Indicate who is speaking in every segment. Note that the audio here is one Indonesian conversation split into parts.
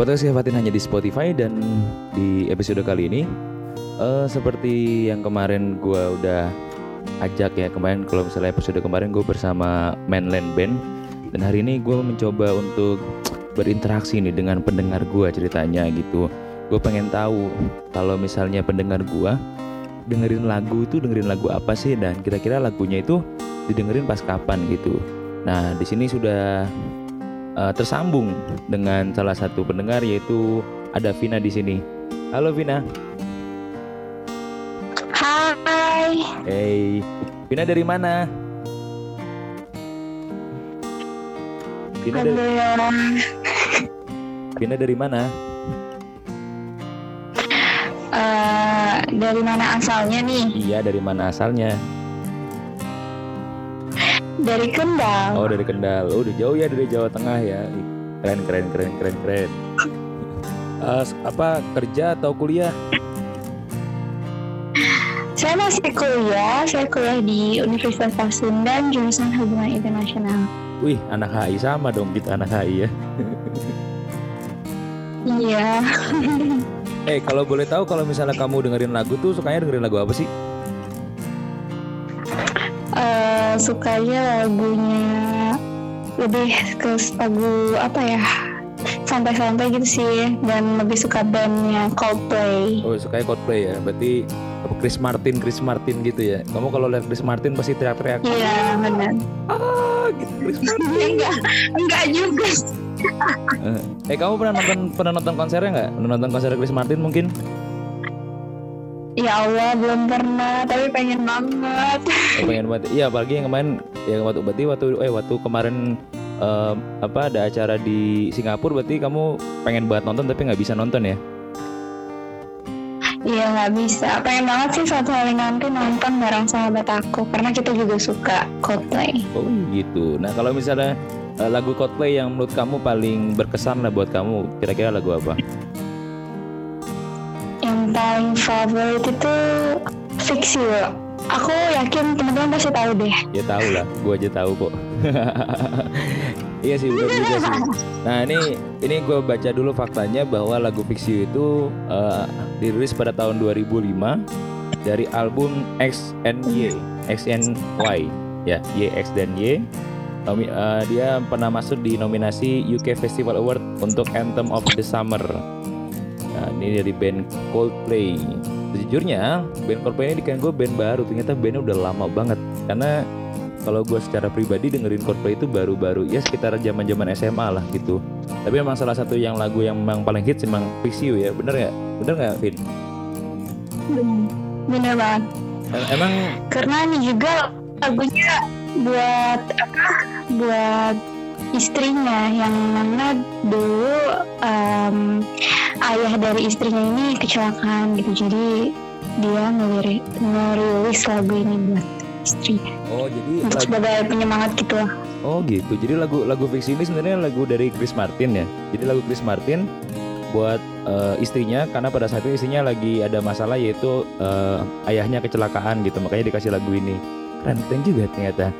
Speaker 1: Podcast Kefatin hanya di Spotify dan di episode kali ini. Uh, seperti yang kemarin gue udah ajak ya kemarin kalau misalnya episode kemarin gue bersama Mainland Band. Dan hari ini gue mencoba untuk berinteraksi nih dengan pendengar gue ceritanya gitu. Gue pengen tahu kalau misalnya pendengar gue dengerin lagu itu dengerin lagu apa sih? Dan kira-kira lagunya itu didengerin pas kapan gitu. Nah di sini sudah uh, tersambung dengan salah satu pendengar yaitu ada Vina di sini. Halo Vina.
Speaker 2: Hai.
Speaker 1: Hey, Vina dari mana?
Speaker 2: Vina dari
Speaker 1: Vina dari mana?
Speaker 2: Uh, dari mana asalnya nih?
Speaker 1: Iya, dari mana asalnya?
Speaker 2: Dari Kendal.
Speaker 1: Oh dari Kendal. Oh udah jauh ya dari Jawa Tengah ya. Keren keren keren keren keren. Uh, apa kerja atau kuliah?
Speaker 2: Saya masih kuliah. Saya kuliah di Universitas Pasundan jurusan Hubungan Internasional.
Speaker 1: Wih anak HI sama dong kita anak HI ya.
Speaker 2: Iya.
Speaker 1: eh kalau boleh tahu kalau misalnya kamu dengerin lagu tuh sukanya dengerin lagu apa sih?
Speaker 2: Uh, sukanya lagunya lebih ke lagu apa ya santai-santai gitu sih dan lebih suka bandnya Coldplay.
Speaker 1: Oh suka Coldplay ya, berarti Chris Martin, Chris Martin gitu ya. Kamu kalau lihat Chris Martin pasti teriak-teriak.
Speaker 2: Iya benar.
Speaker 1: Ah gitu Chris Martin.
Speaker 2: enggak, enggak juga.
Speaker 1: eh kamu pernah nonton pernah nonton konsernya nggak? Pernah nonton konser Chris Martin mungkin?
Speaker 2: Ya Allah belum pernah tapi pengen banget.
Speaker 1: Oh, pengen banget. Iya apalagi yang kemarin ya waktu berarti waktu eh waktu kemarin um, apa ada acara di Singapura berarti kamu pengen banget nonton tapi nggak bisa nonton ya?
Speaker 2: Iya nggak bisa. Pengen banget sih suatu hari nanti nonton bareng sahabat aku karena kita juga suka Coldplay.
Speaker 1: Oh gitu. Nah kalau misalnya uh, lagu Coldplay yang menurut kamu paling berkesan lah buat kamu, kira-kira lagu apa?
Speaker 2: Yang paling favorit itu fiksi loh. Aku yakin teman-teman pasti tahu deh.
Speaker 1: Ya tahu lah, gua aja tahu kok. iya sih udah juga sih. Nah ini ini gue baca dulu faktanya bahwa lagu fiksi itu uh, dirilis pada tahun 2005 dari album X and Y, X and Y, ya Y X dan Y. Uh, dia pernah masuk di nominasi UK Festival Award untuk Anthem of the Summer Nah, ini dari band Coldplay. Sejujurnya, band Coldplay ini kan gue band baru. Ternyata bandnya udah lama banget. Karena kalau gue secara pribadi dengerin Coldplay itu baru-baru ya sekitar zaman zaman SMA lah gitu. Tapi emang salah satu yang lagu yang memang paling hits emang Fix You ya, bener nggak? Bener nggak, Vin?
Speaker 2: Bener banget.
Speaker 1: Emang
Speaker 2: karena ini juga lagunya buat apa? Buat istrinya yang mana dulu um, ayah dari istrinya ini kecelakaan gitu. Jadi dia ngelirik ngerilis lagu ini buat istrinya.
Speaker 1: Oh jadi
Speaker 2: Untuk lagu, sebagai penyemangat gitu lah.
Speaker 1: Oh gitu. Jadi lagu lagu fiksi ini sebenarnya lagu dari Chris Martin ya. Jadi lagu Chris Martin buat uh, istrinya karena pada saat itu istrinya lagi ada masalah yaitu uh, ayahnya kecelakaan gitu. Makanya dikasih lagu ini. Keren keren juga ternyata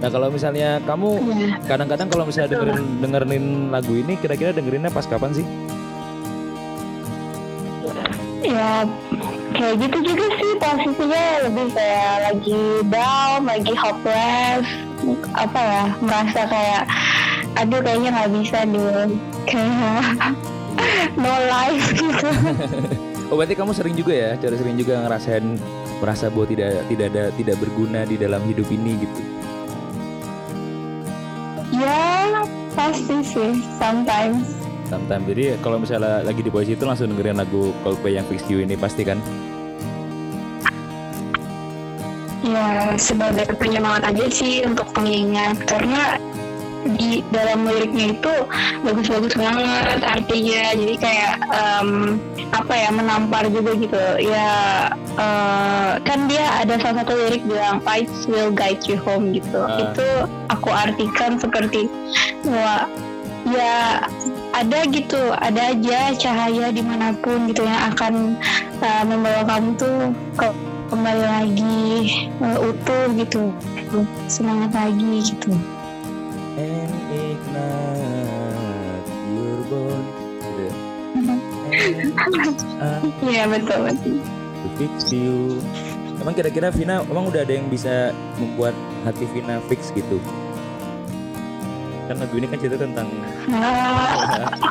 Speaker 1: Nah kalau misalnya kamu iya. kadang-kadang kalau misalnya dengerin dengerin lagu ini kira-kira dengerinnya pas kapan sih?
Speaker 2: Ya kayak gitu juga sih posisinya lebih kayak lagi down, lagi hopeless, apa ya merasa kayak aduh kayaknya nggak bisa deh kayak no life gitu.
Speaker 1: oh berarti kamu sering juga ya, cara sering juga ngerasain merasa bahwa tidak tidak ada tidak berguna di dalam hidup ini gitu.
Speaker 2: Pasti sih, sometimes.
Speaker 1: Sometimes. Jadi kalau misalnya lagi di posisi itu langsung dengerin lagu Coldplay yang Fix You ini pasti kan?
Speaker 2: Ya sebagai penyemangat aja sih untuk pengingat karena di dalam liriknya itu bagus-bagus banget artinya. Jadi kayak um, apa ya menampar juga gitu. Ya uh, kan dia ada salah satu lirik bilang lights will guide you home gitu. Uh. itu aku artikan seperti bahwa ya ada gitu ada aja cahaya di mana pun gitu yang akan uh, membawa kamu tuh ke kembali lagi uh, utuh gitu. Semangat lagi gitu
Speaker 1: and ignite your bone gitu ya. uh,
Speaker 2: Iya betul betul.
Speaker 1: to fix you. Emang kira-kira Vina, emang udah ada yang bisa membuat hati Vina fix gitu? Kan lagu ini kan cerita tentang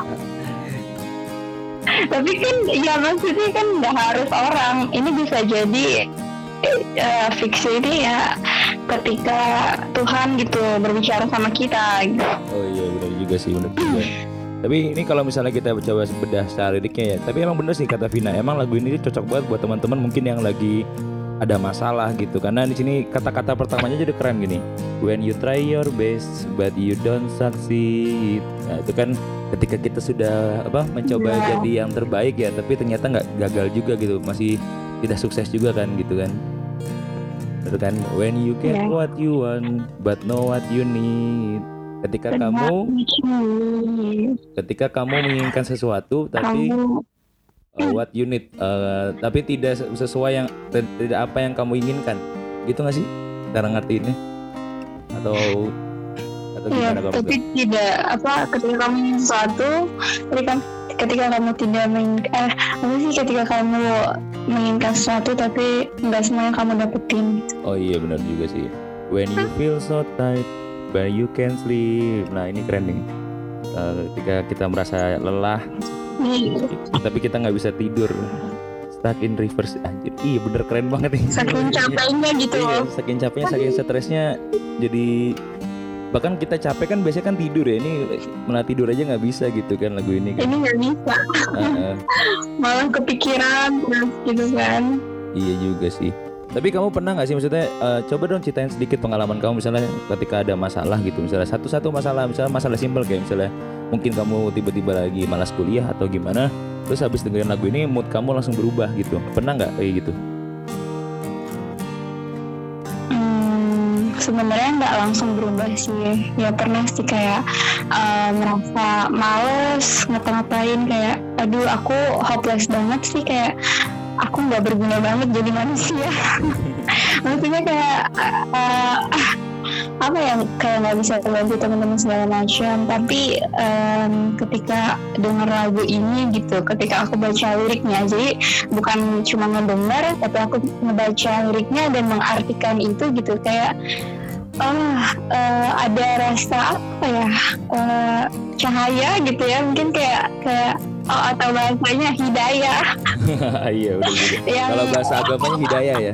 Speaker 2: tapi kan ya maksudnya kan nggak harus orang. Ini bisa jadi eh, fiksi ini ya ketika Tuhan gitu berbicara sama kita. Gitu.
Speaker 1: Oh iya benar juga sih benar juga. Tapi ini kalau misalnya kita coba bedah secara liriknya ya, tapi emang bener sih kata Vina, emang lagu ini cocok banget buat teman-teman mungkin yang lagi ada masalah gitu. Karena di sini kata-kata pertamanya jadi keren gini. When you try your best but you don't succeed. Nah, itu kan ketika kita sudah apa mencoba
Speaker 2: Iya.
Speaker 1: jadi yang terbaik ya, tapi ternyata nggak gagal juga gitu, masih tidak sukses juga kan gitu kan. Itu kan? When you get
Speaker 2: Iya.
Speaker 1: what you want but know what you need. Ketika kamu ketika kamu menginginkan sesuatu tapi
Speaker 2: kamu
Speaker 1: uh, what you need uh, tapi tidak se- sesuai yang tidak apa yang kamu inginkan. Gitu nggak sih? Cara ngertiinnya? Atau atau
Speaker 2: Iya,
Speaker 1: gimana kamu
Speaker 2: tapi tidak apa ketika kamu ingin sesuatu, ketika ketika kamu tidak menginginkan, eh, apa sih ketika kamu menginginkan sesuatu tapi nggak semuanya kamu dapetin.
Speaker 1: oh iya benar juga sih. When you feel so tight but you can sleep. Nah ini keren nih. Uh, ketika kita merasa lelah
Speaker 2: Nih,
Speaker 1: tapi kita nggak bisa tidur stuck in reverse anjir. Iya bener keren banget nih.
Speaker 2: Saking capeknya gitu
Speaker 1: Iya,
Speaker 2: loh.
Speaker 1: saking capeknya, saking stresnya jadi bahkan kita capek kan biasanya kan tidur ya ini malah tidur aja nggak bisa gitu kan lagu ini kan.
Speaker 2: Ini nggak bisa,
Speaker 1: Heeh,
Speaker 2: malah kepikiran terus gitu kan.
Speaker 1: iya juga sih. Tapi kamu pernah nggak sih maksudnya eh, coba dong ceritain sedikit pengalaman kamu misalnya ketika ada masalah gitu misalnya satu-satu masalah misalnya masalah simpel kayak misalnya mungkin kamu tiba-tiba lagi malas kuliah atau gimana terus habis dengerin lagu ini mood kamu langsung berubah gitu. Pernah nggak kayak gitu
Speaker 2: sebenarnya nggak langsung berubah sih. Ya pernah sih kayak eh, merasa males ngapa-ngapain kayak, aduh aku hopeless banget sih kayak aku nggak berguna banget jadi manusia. Maksudnya kayak eh, ah, apa ya kayak nggak bisa bantu teman-teman segala macam. Tapi em, ketika dengar lagu ini gitu, ketika aku baca liriknya, jadi bukan cuma ngedengar tapi aku ngebaca liriknya dan mengartikan itu gitu. Kayak oh eh, ada rasa apa ya eh, cahaya gitu ya. Mungkin kayak kayak oh, atau bahasanya hidayah.
Speaker 1: Iya udah
Speaker 2: yang
Speaker 1: kalau bahasa agamanya hidayah ya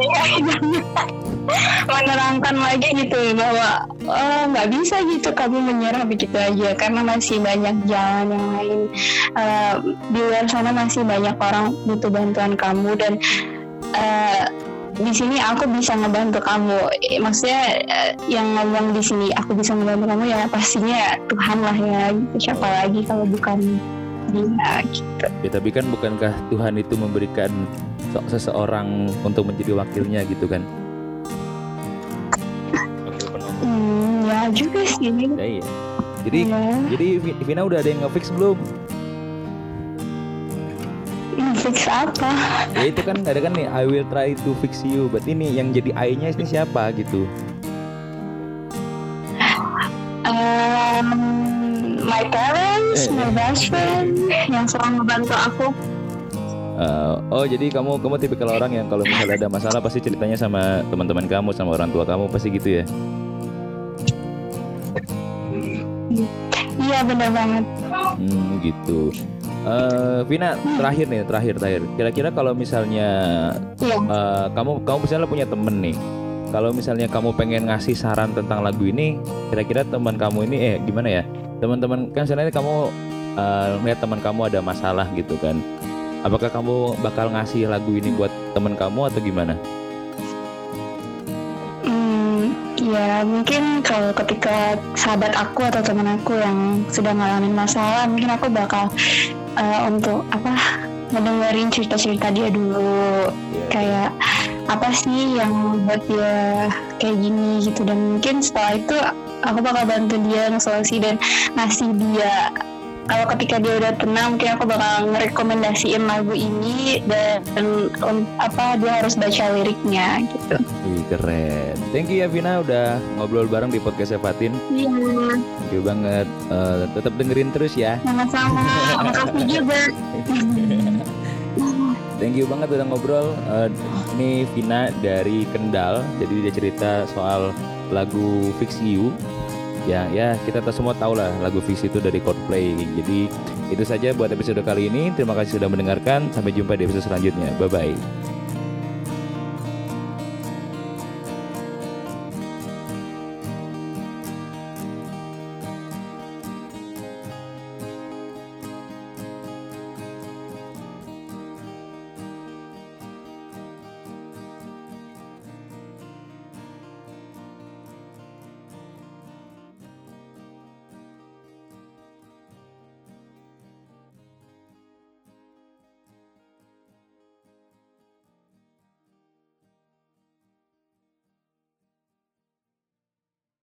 Speaker 2: menerangkan lagi gitu bahwa oh, nggak bisa gitu kamu menyerah begitu aja karena masih banyak jalan yang lain. Eh, di luar sana masih banyak orang butuh bantuan kamu dan eh, di sini aku bisa ngebantu kamu. Eh, maksudnya eh, yang ngomong di sini aku bisa ngebantu kamu ya pastinya Tuhan lah ya gitu. siapa lagi kalau bukan dia gitu.
Speaker 1: Ya tapi kan bukankah Tuhan itu memberikan seseorang untuk menjadi wakilnya gitu kan? Wakil
Speaker 2: hmm, ya juga sih
Speaker 1: Ya, iya. Jadi
Speaker 2: ya.
Speaker 1: jadi Vi- Vina udah ada yang ngefix belum?
Speaker 2: fix apa
Speaker 1: Ya itu kan ada kan nih I will try to fix you. Berarti ini yang jadi I-nya ini siapa gitu?
Speaker 2: Um, my parents,
Speaker 1: Eh,
Speaker 2: my
Speaker 1: eh.
Speaker 2: best friend yang selalu membantu aku.
Speaker 1: Eh, oh jadi kamu kamu tipikal orang yang kalau misalnya ada masalah pasti ceritanya sama teman-teman kamu sama orang tua kamu pasti gitu ya?
Speaker 2: Iya benar banget.
Speaker 1: Hmm gitu. Eh Vina terakhir nih terakhir terakhir. Kira-kira kalau misalnya. Eh, kamu kamu misalnya punya temen nih kalau misalnya kamu pengen ngasih saran tentang lagu ini kira-kira teman kamu ini eh gimana ya teman-teman kan misalnya kamu eh, lihat teman kamu ada masalah gitu kan apakah kamu bakal ngasih lagu ini buat teman kamu atau gimana?
Speaker 2: Hmm, ya mungkin kalau ketika sahabat aku atau teman aku yang sedang ngalamin masalah, mungkin aku bakal eh, untuk apa ngedengerin cerita-cerita dia dulu.
Speaker 1: Ya,
Speaker 2: Kayak apa sih yang buat dia kayak gini gitu. Dan mungkin setelah itu aku bakal bantu dia ngesolusi dan ngasih dia kalau ketika dia udah tenang mungkin aku bakal ngerekomendasiin lagu ini dan, um, apa dia harus baca liriknya gitu.
Speaker 1: Wih, keren. Thank you ya Vina udah ngobrol bareng di podcast Fatin.
Speaker 2: Iya.
Speaker 1: Thank you banget. Uh, tetap dengerin terus ya.
Speaker 2: Sama-sama. Makasih juga.
Speaker 1: Thank you banget udah ngobrol. Uh, ini Vina dari Kendal. Jadi dia cerita soal lagu Fix You. Ya, ya kita semua tahu lah lagu Fix itu dari Coldplay. Jadi itu saja buat episode kali ini. Terima kasih sudah mendengarkan. Sampai jumpa di episode selanjutnya. Bye bye.